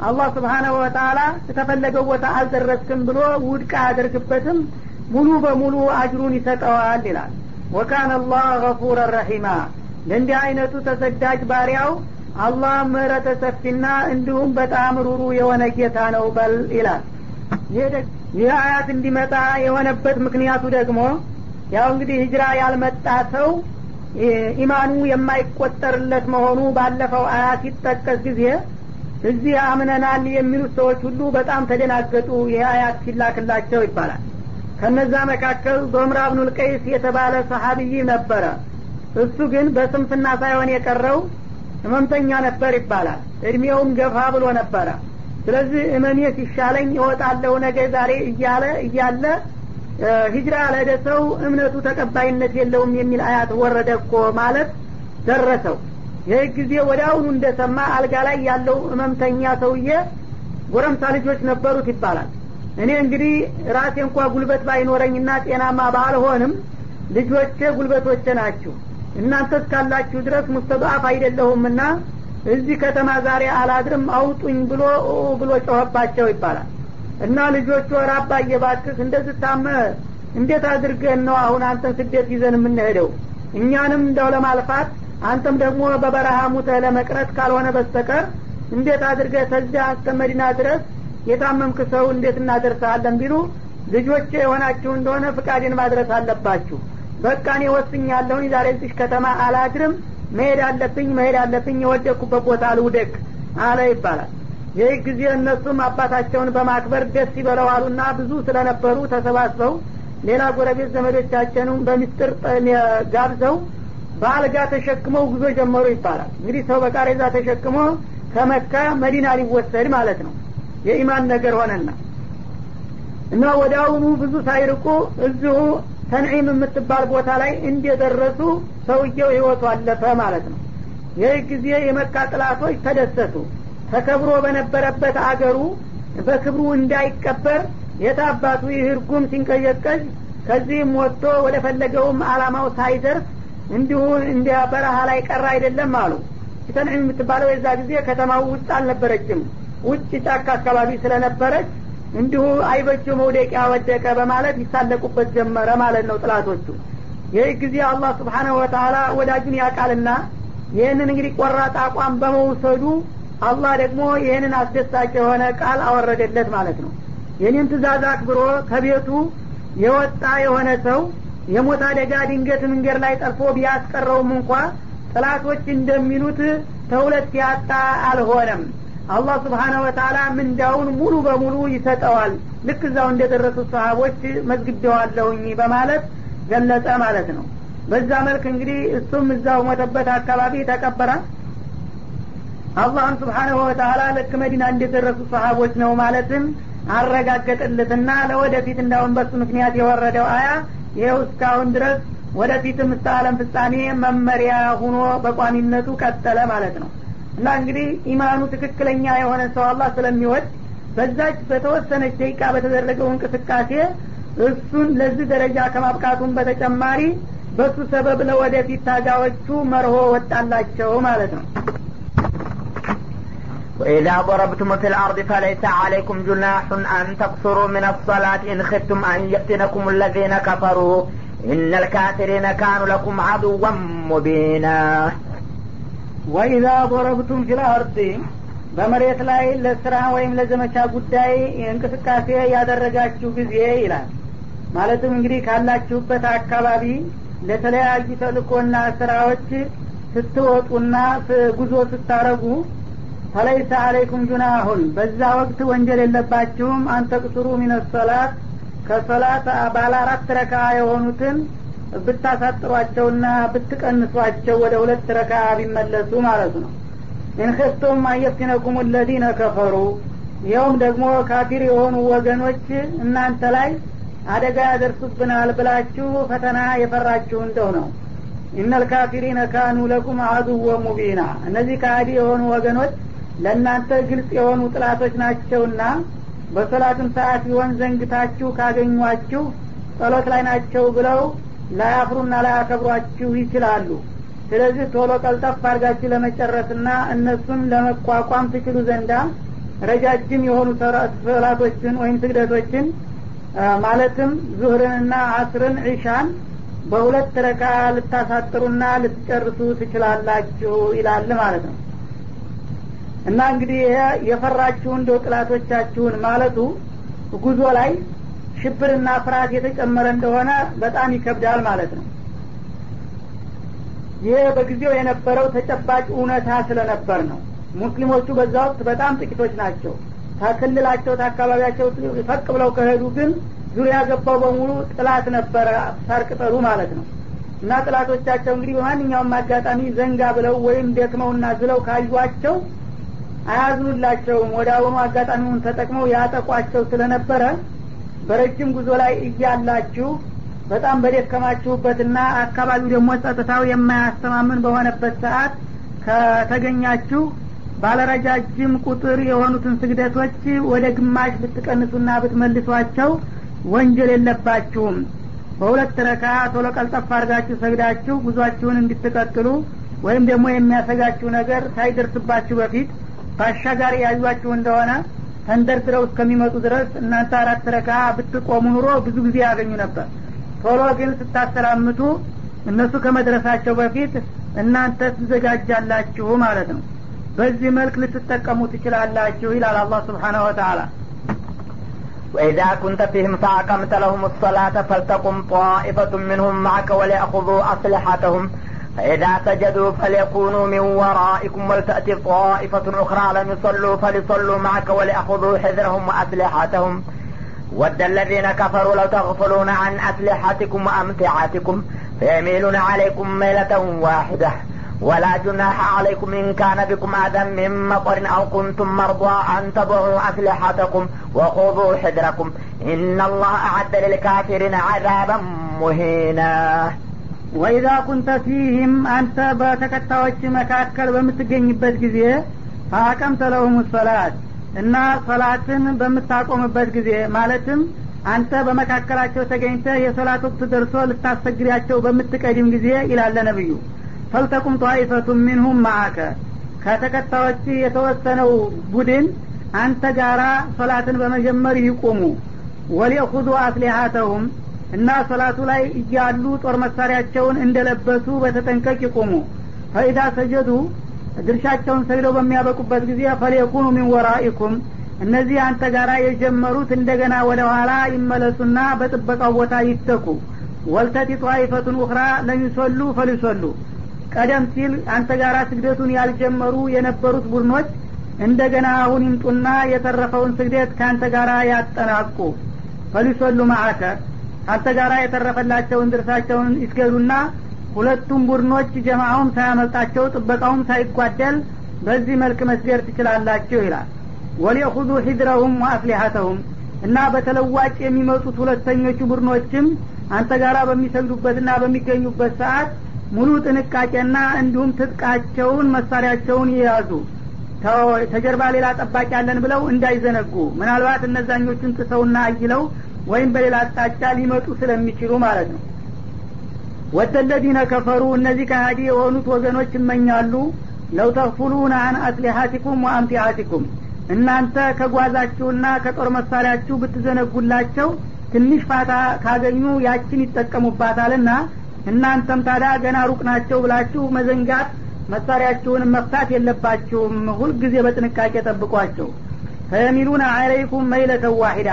አላህ ስብሓናሁ ወተአላ የተፈለገው ቦታ አልደረስክም ብሎ ውድቅ አያደርግበትም። ሙሉ በሙሉ አጅሩን ይሰጠዋል ይላል። ወካነ አላህ ገፉረ ረሒማ። ለእንዲህ አይነቱ ተሰዳጅ ባሪያው አላህ ምህረተ ሰፊና እንዲሁም በጣም ሩሩ የሆነ ጌታ ነው በል ይላል። ይህ አያት እንዲመጣ የሆነበት ምክንያቱ ደግሞ ያው እንግዲህ ህጅራ ያልመጣ ሰው ኢማኑ የማይቆጠርለት መሆኑ ባለፈው አያት ሲጠቀስ ጊዜ እዚህ አምነናል የሚሉት ሰዎች ሁሉ በጣም ተደናገጡ። ይህ አያት ሲላክላቸው ይባላል። ከነዛ መካከል ዞምራ ብኑል ቀይስ የተባለ ሰሀቢይ ነበረ። እሱ ግን በስንፍና ሳይሆን የቀረው ህመምተኛ ነበር ይባላል። እድሜውም ገፋ ብሎ ነበረ። ስለዚህ እመኔ ሲሻለኝ እወጣለሁ ነገ ዛሬ እያለ እያለ ሂጅራ ለሄደ ሰው እምነቱ ተቀባይነት የለውም የሚል አያት ወረደ እኮ ማለት ደረሰው ይህ ጊዜ ወደ አሁኑ እንደሰማ አልጋ ላይ ያለው እመምተኛ ሰውዬ ጎረምሳ ልጆች ነበሩት ይባላል። እኔ እንግዲህ ራሴ እንኳ ጉልበት ባይኖረኝና ጤናማ ባልሆንም ልጆቼ ጉልበቶቼ ናችሁ እናንተ እስካላችሁ ድረስ ሙስተضአፍ አይደለሁምና እዚህ ከተማ ዛሬ አላድርም አውጡኝ ብሎ ብሎ ጮኸባቸው ይባላል። እና ልጆቹ ራባ እየባክህ እንደዚህ እንዴት አድርገን ነው አሁን አንተን ስደት ይዘን የምንሄደው? እኛንም እንደው ለማልፋት አንተም ደግሞ በበረሃ ሙተህ ለመቅረት ካልሆነ በስተቀር እንዴት አድርገህ ተዚያ እስከ መዲና ድረስ የታመምክ ሰው እንዴት እናደርሰሃለን ቢሉ ልጆቼ የሆናችሁ እንደሆነ ፍቃዴን ማድረስ አለባችሁ። በቃ እኔ ወስኛለሁኝ ዛሬ እዚህ ከተማ አላድርም። መሄድ አለብኝ መሄድ አለብኝ የወደቅኩበት ቦታ ልውደቅ አለ ይባላል። ይህ ጊዜ እነሱም አባታቸውን በማክበር ደስ ይበለው አሉና ብዙ ስለነበሩ ተሰባስበው ሌላ ጎረቤት ዘመዶቻቸውን በሚስጥር ጋብዘው በአልጋ ተሸክመው ጉዞ ጀመሩ ይባላል። እንግዲህ ሰው በቃሬዛ ተሸክሞ ከመካ መዲና ሊወሰድ ማለት ነው። የኢማን ነገር ሆነና እና ወደ አሁኑ ብዙ ሳይርቁ እዚሁ ተንዒም የምትባል ቦታ ላይ እንደደረሱ ሰውየው ህይወቱ አለፈ ማለት ነው። ይህ ጊዜ የመካ ጥላቶች ተደሰቱ። ተከብሮ በነበረበት አገሩ በክብሩ እንዳይቀበር የታባቱ ይህ እርጉም ሲንቀዠቀዥ ከዚህም ወጥቶ ወደ ፈለገውም አላማው ሳይደርስ እንዲሁ እንደ በረሃ ላይ ቀረ አይደለም አሉ። ተንዒም የምትባለው የዛ ጊዜ ከተማው ውስጥ አልነበረችም። ውጭ ጫካ አካባቢ ስለነበረች እንዲሁ አይበቸው መውደቂያ ወደቀ በማለት ይሳለቁበት ጀመረ ማለት ነው ጥላቶቹ። ይህ ጊዜ አላህ ስብሓነሁ ወተላ ወዳጁን ያቃልና ይህንን እንግዲህ ቆራጥ አቋም በመውሰዱ አላህ ደግሞ ይህንን አስደሳች የሆነ ቃል አወረደለት ማለት ነው። የኔን ትእዛዝ አክብሮ ከቤቱ የወጣ የሆነ ሰው የሞት አደጋ ድንገት መንገድ ላይ ጠልፎ ቢያስቀረውም እንኳ ጥላቶች እንደሚሉት ተሁለት ያጣ አልሆነም። አላህ ስብሓነሁ ወተላ ምንዳውን ሙሉ በሙሉ ይሰጠዋል። ልክ እዛው እንደደረሱ ሰሀቦች መዝግቤዋለሁኝ በማለት ገለጸ ማለት ነው። በዛ መልክ እንግዲህ እሱም እዛው ሞተበት አካባቢ ተቀበረ። አላህም ስብሓንሁ ወተላ ልክ መዲና እንደደረሱ ሰሀቦች ነው ማለትም አረጋገጠለትና ለወደፊት እንዳሁን በሱ ምክንያት የወረደው አያ ይኸው እስካሁን ድረስ ወደፊትም እስከ አለም ፍጻሜ መመሪያ ሁኖ በቋሚነቱ ቀጠለ ማለት ነው። እና እንግዲህ ኢማኑ ትክክለኛ የሆነ ሰው አላህ ስለሚወድ በዛች በተወሰነች ደቂቃ በተደረገው እንቅስቃሴ እሱን ለዚህ ደረጃ ከማብቃቱም በተጨማሪ በሱ ሰበብ ለወደፊት ታጋዎቹ መርሆ ወጣላቸው ማለት ነው وإذا ضربتم في الأرض فليس عليكم جناح أن تقصروا من الصلاة إن خفتم أن يفتنكم الذين كفروا إن الكافرين كانوا لكم عدوا مبينا وإذا ضربتم في الأرض በመሬት ላይ ለስራ ወይም ለዘመቻ ጉዳይ እንቅስቃሴ ያደረጋችሁ ጊዜ ይላል ማለትም እንግዲህ ካላችሁበት አካባቢ ለተለያዩ ተልእኮና ስራዎች ስትወጡና ጉዞ ስታረጉ ፈለይሰ አለይኩም ጁናሁን በዛ ወቅት ወንጀል የለባችሁም። አንተቅሱሩ ሚነ ሶላት ከሶላት ባለ አራት ረካ የሆኑትን ብታሳጥሯቸውና ብትቀንሷቸው ወደ ሁለት ረካ ቢመለሱ ማለት ነው። ኢንክፍቱም አየፍቲነኩም ለዚነ ከፈሩ ይኸውም ደግሞ ካፊር የሆኑ ወገኖች እናንተ ላይ አደጋ ያደርሱብናል ብላችሁ ፈተና የፈራችሁ እንደው ነው። ኢነል ካፊሪነ ካኑ ለኩም አዱወ ሙቢና እነዚህ ከአዲ የሆኑ ወገኖች ለእናንተ ግልጽ የሆኑ ጥላቶች ናቸውና በሶላትም ሰዓት ቢሆን ዘንግታችሁ ካገኟችሁ ጸሎት ላይ ናቸው ብለው ላያፍሩና ላያከብሯችሁ ይችላሉ። ስለዚህ ቶሎ ቀልጠፍ አድርጋችሁ ለመጨረስና እነሱን ለመቋቋም ትችሉ ዘንዳ ረጃጅም የሆኑ ሰላቶችን ወይም ስግደቶችን ማለትም ዙህርንና አስርን ዒሻን በሁለት ረካ ልታሳጥሩና ልትጨርሱ ትችላላችሁ ይላል ማለት ነው እና እንግዲህ ይሄ የፈራችሁ እንደ ጥላቶቻችሁን ማለቱ ጉዞ ላይ ሽብርና ፍርሃት የተጨመረ እንደሆነ በጣም ይከብዳል ማለት ነው። ይህ በጊዜው የነበረው ተጨባጭ እውነታ ስለነበር ነው። ሙስሊሞቹ በዛ ወቅት በጣም ጥቂቶች ናቸው። ከክልላቸው ከአካባቢያቸው ፈቅ ብለው ከሄዱ ግን ዙሪያ ገባው በሙሉ ጥላት ነበረ ሳርቅጠሉ ማለት ነው። እና ጥላቶቻቸው እንግዲህ በማንኛውም አጋጣሚ ዘንጋ ብለው ወይም ደክመውና ዝለው ካዩቸው አያዝኑላቸውም። ወደ አሁኑ አጋጣሚውን ተጠቅመው ያጠቋቸው ስለነበረ በረጅም ጉዞ ላይ እያላችሁ በጣም በደከማችሁበትና አካባቢው ደግሞ ጸጥታው የማያስተማምን በሆነበት ሰዓት ከተገኛችሁ ባለረጃጅም ቁጥር የሆኑትን ስግደቶች ወደ ግማሽ ብትቀንሱና ብትመልሷቸው ወንጀል የለባችሁም። በሁለት ረካ ቶሎ ቀልጠፍ አድርጋችሁ ሰግዳችሁ ጉዟችሁን እንድትቀጥሉ ወይም ደግሞ የሚያሰጋችሁ ነገር ሳይደርስባችሁ በፊት በአሻጋሪ ያዩችሁ እንደሆነ ተንደርድረው እስከሚመጡ ድረስ እናንተ አራት ረካ ብትቆሙ ኑሮ ብዙ ጊዜ ያገኙ ነበር ቶሎ ግን ስታሰላምቱ እነሱ ከመድረሳቸው በፊት እናንተ ትዘጋጃላችሁ ማለት ነው በዚህ መልክ ልትጠቀሙ ትችላላችሁ ይላል አላህ ስብሓናሁ ወተላ وإذا كنت فيهم فأقمت لهم الصلاة فلتقم طائفة منهم معك وليأخذوا أسلحتهم فإذا سجدوا فليكونوا من ورائكم ولتأتي طائفة أخرى لم يصلوا فليصلوا معك وليأخذوا حذرهم وأسلحتهم. ود الذين كفروا لو تغفلون عن أسلحتكم وأمتعتكم فيميلون عليكم ميلة واحدة. ولا جناح عليكم إن كان بكم أذى من مطر أو كنتم مرضى أن تضعوا أسلحتكم وخذوا حذركم. إن الله أعد للكافرين عذابا مهينا. ወኢዛ ኩንተ ፊህም አንተ በተከታዮች መካከል በምትገኝበት ጊዜ ፈአቀምተ ለሁም ሰላት እና ሰላትን በምታቆምበት ጊዜ ማለትም አንተ በመካከላቸው ተገኝተ የሶላት ወቅት ደርሶ ልታሰግዳቸው በምትቀድም ጊዜ ይላለ ነብዩ። ፈልተቁም ጧኢፈቱ ሚንሁም ማአከ ከተከታዮች የተወሰነው ቡድን አንተ ጋራ ሶላትን በመጀመር ይቁሙ። ወሊእኹዙ አስሊሃተሁም እና ሶላቱ ላይ እያሉ ጦር መሳሪያቸውን እንደለበሱ በተጠንቀቅ ይቁሙ። ፈኢዳ ሰጀዱ ድርሻቸውን ሰግደው በሚያበቁበት ጊዜ ፈሌኩኑ ሚን ወራኢኩም እነዚህ አንተ ጋር የጀመሩት እንደገና ወደ ኋላ ይመለሱና በጥበቃው ቦታ ይተኩ። ወልተቲ ጧይፈቱን ኡኽራ ለሚሶሉ ፈሊሶሉ ቀደም ሲል አንተ ጋር ስግደቱን ያልጀመሩ የነበሩት ቡድኖች እንደገና አሁን ይምጡና የተረፈውን ስግደት ከአንተ ጋር ያጠናቁ ፈሊሶሉ ማአከ አንተ ጋር የተረፈላቸውን ድርሳቸውን ይስገዱና ሁለቱም ቡድኖች ጀማአውም ሳያመልጣቸው ጥበቃውም ሳይጓደል በዚህ መልክ መስደር ትችላላችሁ ይላል። ወሊኹዙ ሂድረሁም ወአስሊሐተሁም እና በተለዋጭ የሚመጡት ሁለተኞቹ ቡድኖችም አንተ ጋራ በሚሰግዱበትና በሚገኙበት ሰዓት ሙሉ ጥንቃቄና እንዲሁም ትጥቃቸውን መሳሪያቸውን ይያዙ ተጀርባ ሌላ ጠባቂ ያለን ብለው እንዳይዘነጉ። ምናልባት እነዛኞቹን ጥሰውና አይለው ወይም በሌላ አቅጣጫ ሊመጡ ስለሚችሉ ማለት ነው። ወተለዚነ ከፈሩ እነዚህ ከሃዲ የሆኑት ወገኖች ይመኛሉ። ለው ተክፉሉን አን አስሊሐቲኩም ወአምቲአቲኩም እናንተ ከጓዛችሁና ከጦር መሳሪያችሁ ብትዘነጉላቸው ትንሽ ፋታ ካገኙ ያችን ይጠቀሙባታልና እናንተም ታዲያ ገና ሩቅ ናቸው ብላችሁ መዘንጋት መሳሪያችሁን መፍታት የለባችሁም። ሁልጊዜ በጥንቃቄ ጠብቋቸው። ፈየሚሉነ አለይኩም መይለተ ዋሂዳ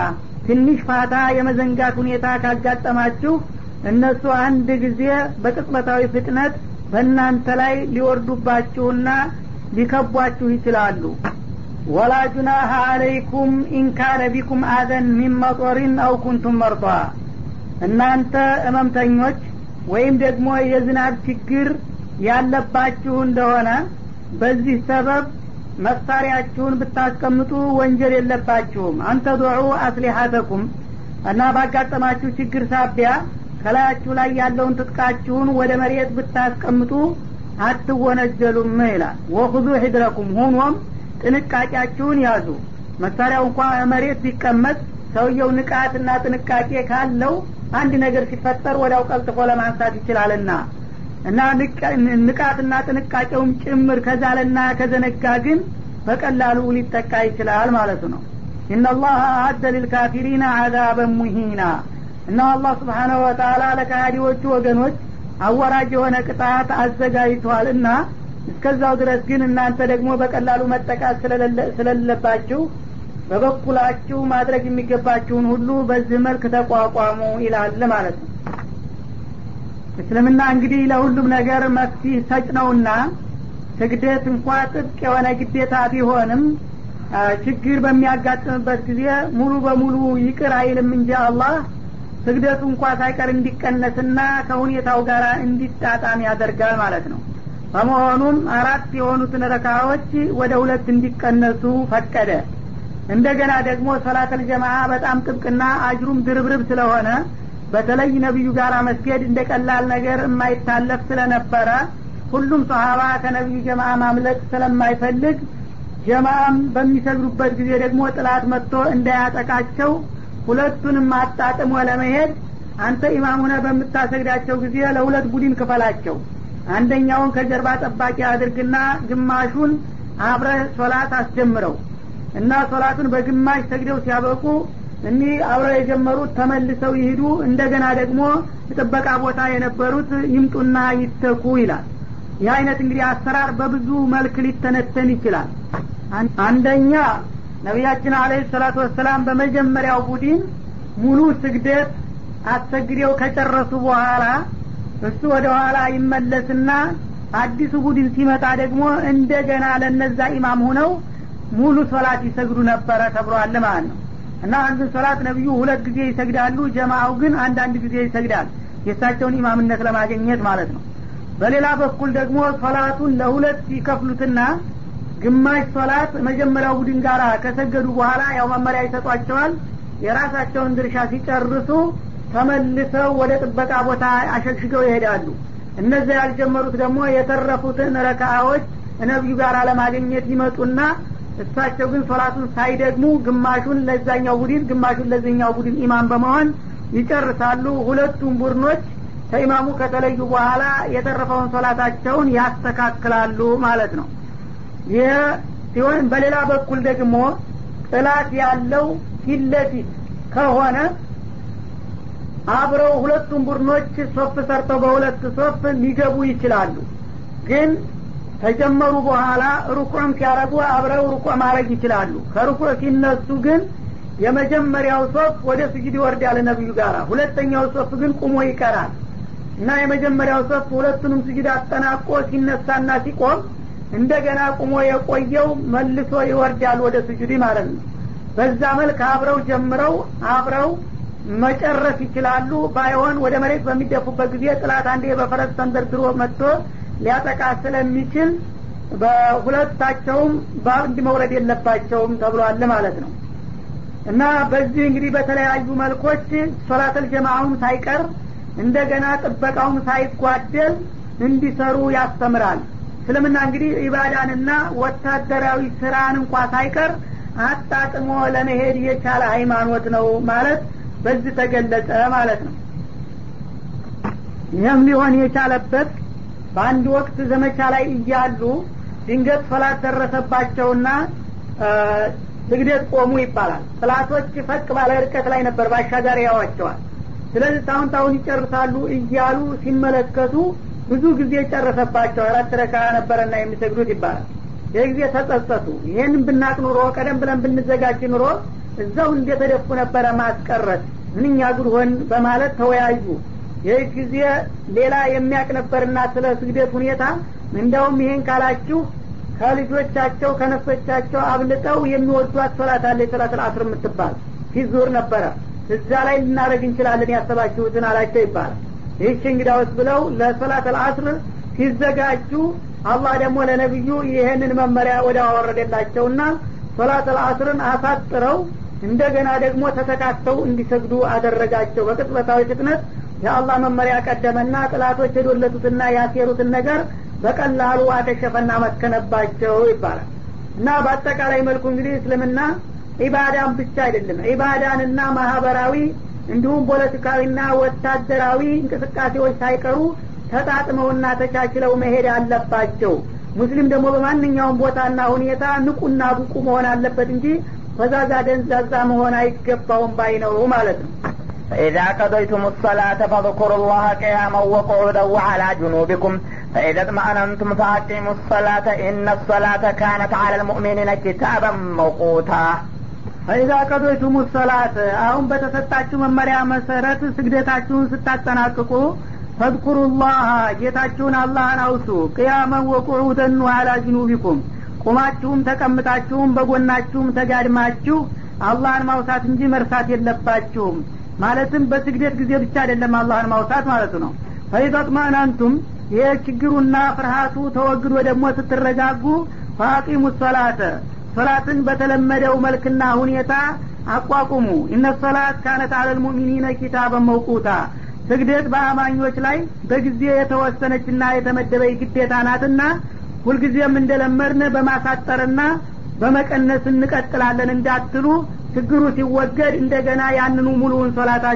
ትንሽ ፋታ የመዘንጋት ሁኔታ ካጋጠማችሁ እነሱ አንድ ጊዜ በቅጽበታዊ ፍጥነት በእናንተ ላይ ሊወርዱባችሁና ሊከቧችሁ ይችላሉ። ወላ ጁናሃ አለይኩም ኢንካነ ቢኩም አዘን ሚን መጦሪን አው ኩንቱም መርጧ። እናንተ እመምተኞች ወይም ደግሞ የዝናብ ችግር ያለባችሁ እንደሆነ በዚህ ሰበብ መሳሪያችሁን ብታስቀምጡ ወንጀል የለባችሁም። አንተ ዱዑ አስሊሐተኩም እና ባጋጠማችሁ ችግር ሳቢያ ከላያችሁ ላይ ያለውን ትጥቃችሁን ወደ መሬት ብታስቀምጡ አትወነጀሉም ይላል። ወኹዙ ሂድረኩም ሆኖም ጥንቃቄያችሁን ያዙ። መሳሪያው እንኳ መሬት ቢቀመጥ ሰውየው ንቃትና ጥንቃቄ ካለው አንድ ነገር ሲፈጠር ወዲያው ቀልጥፎ ለማንሳት ይችላልና እና ንቃትና ጥንቃቄውም ጭምር ከዛለና ከዘነጋ ግን በቀላሉ ሊጠቃ ይችላል ማለቱ ነው። ኢናላህ አአደ ሊልካፊሪና አዛበን ሙሂና። እና አላህ ስብሓናሁ ወተላ ለካሃዲዎቹ ወገኖች አወራጅ የሆነ ቅጣት አዘጋጅቷል እና እስከዛው ድረስ ግን እናንተ ደግሞ በቀላሉ መጠቃት ስለሌለባችሁ በበኩላችሁ ማድረግ የሚገባችሁን ሁሉ በዚህ መልክ ተቋቋሙ ይላል ማለት ነው እስልምና እንግዲህ ለሁሉም ነገር መፍትህ ሰጭ ነውና ስግደት እንኳ ጥብቅ የሆነ ግዴታ ቢሆንም ችግር በሚያጋጥምበት ጊዜ ሙሉ በሙሉ ይቅር አይልም እንጂ አላህ ስግደቱ እንኳ ሳይቀር እንዲቀነስና ከሁኔታው ጋር እንዲጣጣም ያደርጋል ማለት ነው። በመሆኑም አራት የሆኑትን ረካዎች ወደ ሁለት እንዲቀነሱ ፈቀደ። እንደገና ደግሞ ሰላተል ጀማዓ በጣም ጥብቅና አጅሩም ድርብርብ ስለሆነ በተለይ ነቢዩ ጋር መስገድ እንደ ቀላል ነገር የማይታለፍ ስለነበረ ሁሉም ሰሀባ ከነቢዩ ጀማዓ ማምለጥ ስለማይፈልግ ጀማዓም በሚሰግዱበት ጊዜ ደግሞ ጥላት መጥቶ እንዳያጠቃቸው ሁለቱንም አጣጥሞ ለመሄድ አንተ ኢማም ሆነ በምታሰግዳቸው ጊዜ ለሁለት ቡድን ክፈላቸው። አንደኛውን ከጀርባ ጠባቂ አድርግና ግማሹን አብረ ሶላት አስጀምረው እና ሶላቱን በግማሽ ሰግደው ሲያበቁ እኒህ አብረው የጀመሩት ተመልሰው ይሂዱ እንደገና ደግሞ ጥበቃ ቦታ የነበሩት ይምጡና ይተኩ ይላል። ይህ አይነት እንግዲህ አሰራር በብዙ መልክ ሊተነተን ይችላል። አንደኛ ነቢያችን አለ ሰላቱ ወሰላም በመጀመሪያው ቡድን ሙሉ ስግደት አሰግደው ከጨረሱ በኋላ እሱ ወደ ኋላ ይመለስና አዲሱ ቡድን ሲመጣ ደግሞ እንደገና ለነዛ ኢማም ሆነው ሙሉ ሶላት ይሰግዱ ነበረ ተብሏል ማለት ነው እና አንዱን ሶላት ነቢዩ ሁለት ጊዜ ይሰግዳሉ ጀማአው ግን አንዳንድ ጊዜ ይሰግዳል። የእሳቸውን ኢማምነት ለማግኘት ማለት ነው። በሌላ በኩል ደግሞ ሶላቱን ለሁለት ይከፍሉትና ግማሽ ሶላት መጀመሪያው ቡድን ጋር ከሰገዱ በኋላ ያው መመሪያ ይሰጧቸዋል። የራሳቸውን ድርሻ ሲጨርሱ ተመልሰው ወደ ጥበቃ ቦታ አሸግሽገው ይሄዳሉ። እነዚያ ያልጀመሩት ደግሞ የተረፉትን ረካዎች ነቢዩ ጋር ለማግኘት ይመጡና እሳቸው ግን ሶላቱን ሳይደግሙ ግማሹን ለዛኛው ቡድን ግማሹን ለዚኛው ቡድን ኢማም በመሆን ይጨርሳሉ። ሁለቱም ቡድኖች ከኢማሙ ከተለዩ በኋላ የተረፈውን ሶላታቸውን ያስተካክላሉ ማለት ነው። ይህ ሲሆን በሌላ በኩል ደግሞ ጥላት ያለው ፊት ለፊት ከሆነ አብረው ሁለቱም ቡድኖች ሶፍ ሰርተው በሁለት ሶፍ ሊገቡ ይችላሉ። ግን ከጀመሩ በኋላ ሩቁዕም ሲያረጉ አብረው ሩቁዕ ማድረግ ይችላሉ። ከሩቁዕ ሲነሱ ግን የመጀመሪያው ሶፍ ወደ ስጅድ ይወርዳል ነቢዩ ጋር ሁለተኛው ሶፍ ግን ቁሞ ይቀራል። እና የመጀመሪያው ሶፍ ሁለቱንም ስጅድ አጠናቆ ሲነሳና ሲቆም እንደገና ቁሞ የቆየው መልሶ ይወርዳል ወደ ስጁድ ማለት ነው። በዛ መልክ አብረው ጀምረው አብረው መጨረስ ይችላሉ። ባይሆን ወደ መሬት በሚደፉበት ጊዜ ጥላት አንዴ በፈረስ ተንደርድሮ መጥቶ ሊያጠቃ ስለሚችል በሁለታቸውም በአንድ መውረድ የለባቸውም ተብሏል ማለት ነው። እና በዚህ እንግዲህ በተለያዩ መልኮች ሶላተል ጀማአውም ሳይቀር እንደገና ጥበቃውም ሳይጓደል እንዲሰሩ ያስተምራል። እስልምና እንግዲህ ኢባዳንና ወታደራዊ ስራን እንኳ ሳይቀር አጣጥሞ ለመሄድ የቻለ ሃይማኖት ነው ማለት በዚህ ተገለጸ ማለት ነው። ይህም ሊሆን የቻለበት በአንድ ወቅት ዘመቻ ላይ እያሉ ድንገት ፈላት ደረሰባቸውና ስግደት ቆሙ ይባላል። ጥላቶች ፈቅ ባለ ርቀት ላይ ነበር ባሻጋር ያዋቸዋል ስለዚህ ታሁን ታሁን ይጨርሳሉ እያሉ ሲመለከቱ ብዙ ጊዜ ጨረሰባቸው። አራት ረካ ነበረና የሚሰግዱት ይባላል። ይህ ጊዜ ተጸጸቱ። ይህን ብናቅ ኑሮ ቀደም ብለን ብንዘጋጅ ኑሮ እዛው እንደተደፉ ነበረ ማስቀረት። ምንኛ ጉድ በማለት ተወያዩ ይህ ጊዜ ሌላ የሚያቅ ነበርና ስለ ስግደት ሁኔታ እንደውም ይሄን ካላችሁ ከልጆቻቸው ከነፍሶቻቸው አብልጠው የሚወዷት ሶላት አለ የሶላት አስር የምትባል። ፊዙር ነበረ። እዛ ላይ ልናደረግ እንችላለን ያሰባችሁትን አላቸው ይባላል። ይህች እንግዳውስ ብለው ለሶላት አልአስር ሲዘጋጁ አላህ ደግሞ ለነቢዩ ይህንን መመሪያ ወደ አወረደላቸውና ሶላት አልአስርን አሳጥረው እንደገና ደግሞ ተተካተው እንዲሰግዱ አደረጋቸው። በቅጽበታዊ ፍጥነት የአላህ መመሪያ ቀደመና ጥላቶች የዶለቱትና ያሴሩትን ነገር በቀላሉ አከሸፈና መከነባቸው ይባላል። እና በአጠቃላይ መልኩ እንግዲህ እስልምና ኢባዳን ብቻ አይደለም ኢባዳንና ማህበራዊ እንዲሁም ፖለቲካዊና ወታደራዊ እንቅስቃሴዎች ሳይቀሩ ተጣጥመውና ተቻችለው መሄድ አለባቸው። ሙስሊም ደግሞ በማንኛውም ቦታና ሁኔታ ንቁና ብቁ መሆን አለበት እንጂ ፈዛዛ ደንዛዛ መሆን አይገባውም ባይ ነው ማለት ነው فإذا قضيتم الصلاة فاذكروا الله قياما وقعودا وعلى جنوبكم فإذا اطمأننتم فأقيموا الصلاة إن الصلاة كانت على المؤمنين كتابا موقوتا ፈኢዛ ቀዶይቱም ሰላት አሁን በተሰጣችሁ መመሪያ መሰረት ስግደታችሁን ስታጠናቅቁ ፈድኩሩላህ ጌታችሁን አላህን አውሱ ቅያመን ወቁዑደን አላ ጅኑቢኩም ቁማችሁም ተቀምጣችሁም በጎናችሁም ተጋድማችሁ አላህን ማውሳት እንጂ መርሳት የለባችሁም ማለትም በስግደት ጊዜ ብቻ አይደለም አላህን ማውሳት ማለቱ ነው። ፈኢዘጥማናንቱም ይህ ችግሩና ፍርሃቱ ተወግዶ ደግሞ ስትረጋጉ ፈአቂሙ ሰላተ ሶላትን በተለመደው መልክና ሁኔታ አቋቁሙ። እነ ሶላት ካነት አለል ሙእሚኒነ ኪታበን መውቁታ ስግደት በአማኞች ላይ በጊዜ የተወሰነችና የተመደበይ ግዴታ ናትና ሁልጊዜም እንደለመድን በማሳጠርና በመቀነስ እንቀጥላለን እንዳትሉ ችግሩ ሲወገድ እንደገና ያንኑ ሙሉውን ሶላታችሁ